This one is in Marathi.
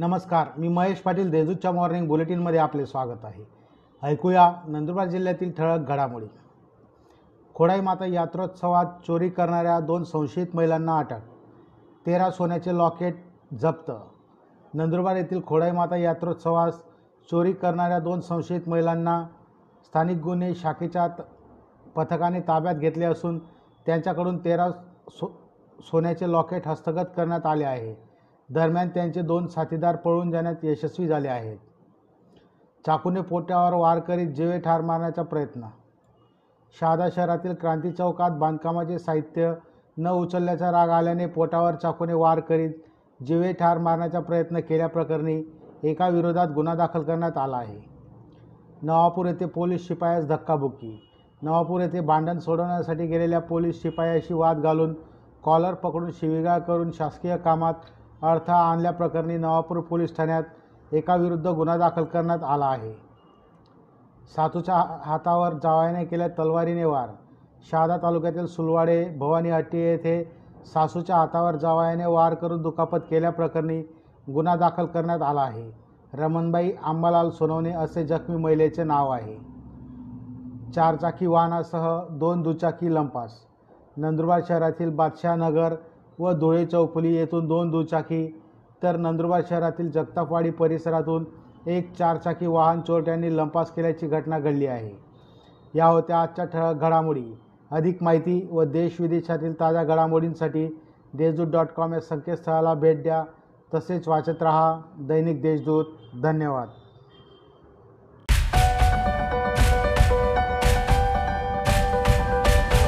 नमस्कार मी महेश पाटील देजूच्या मॉर्निंग बुलेटिनमध्ये आपले स्वागत आहे. ऐकूया नंदुरबार जिल्ह्यातील ठळक घडामोडी. खोडाई माता यात्रोत्सवात चोरी करणाऱ्या दोन संशयित महिलांना अटक. तेरा सोन्याचे लॉकेट जप्त. नंदुरबार येथील खोडाई माता यात्रोत्सवास चोरी करणाऱ्या दोन संशयित महिलांना स्थानिक गुन्हे शाखेच्या पथकाने ताब्यात घेतले असून त्यांच्याकडून तेरा सो सोन्याचे लॉकेट हस्तगत करण्यात आले आहे. दरम्यान त्यांचे दोन साथीदार पळून जाण्यात यशस्वी झाले आहेत. चाकूने पोट्यावर वार करीत जीवे ठार मारण्याचा प्रयत्न. शहादा शहरातील क्रांती चौकात बांधकामाचे साहित्य न उचलल्याचा राग आल्याने पोटावर चाकूने वार करीत जीवे ठार मारण्याचा प्रयत्न केल्याप्रकरणी एका विरोधात गुन्हा दाखल करण्यात आला आहे. नवापूर येथे पोलीस शिपायास धक्काबुक्की. नवापूर येथे भांडण सोडवण्यासाठी गेलेल्या पोलीस शिपायाशी वाद घालून कॉलर पकडून शिवीगाळ करून शासकीय कामात अडथळा आणल्याप्रकरणी नवापूर पोलीस ठाण्यात एकाविरुद्ध गुन्हा दाखल करण्यात आला आहे. सातूच्या हा- हातावर जावायने केल्या तलवारीने वार शहादा तालुक्यातील सुलवाडे भवानी हट्टी येथे सासूच्या हातावर जावायाने वार करून दुखापत केल्याप्रकरणी गुन्हा दाखल करण्यात आला आहे. रमणबाई आंबालाल सोनवणे असे जखमी महिलेचे नाव आहे. चारचाकी वाहनासह दोन दुचाकी लंपास. नंदुरबार शहरातील बादशाहनगर नगर व धुळे चौफुली येथून दोन दुचाकी तर नंदुरबार शहरातील जगतापवाडी परिसरातून एक चारचाकी वाहन चोरट्यांनी लंपास केल्याची घटना घडली आहे. या होत्या आजच्या ठळक घडामोडी. अधिक माहिती व देश विदेशातील ताज्या घडामोडींसाठी देशदूत डॉट कॉम या संकेतस्थळाला भेट द्या. तसेच वाचत रहा दैनिक देशदूत. धन्यवाद.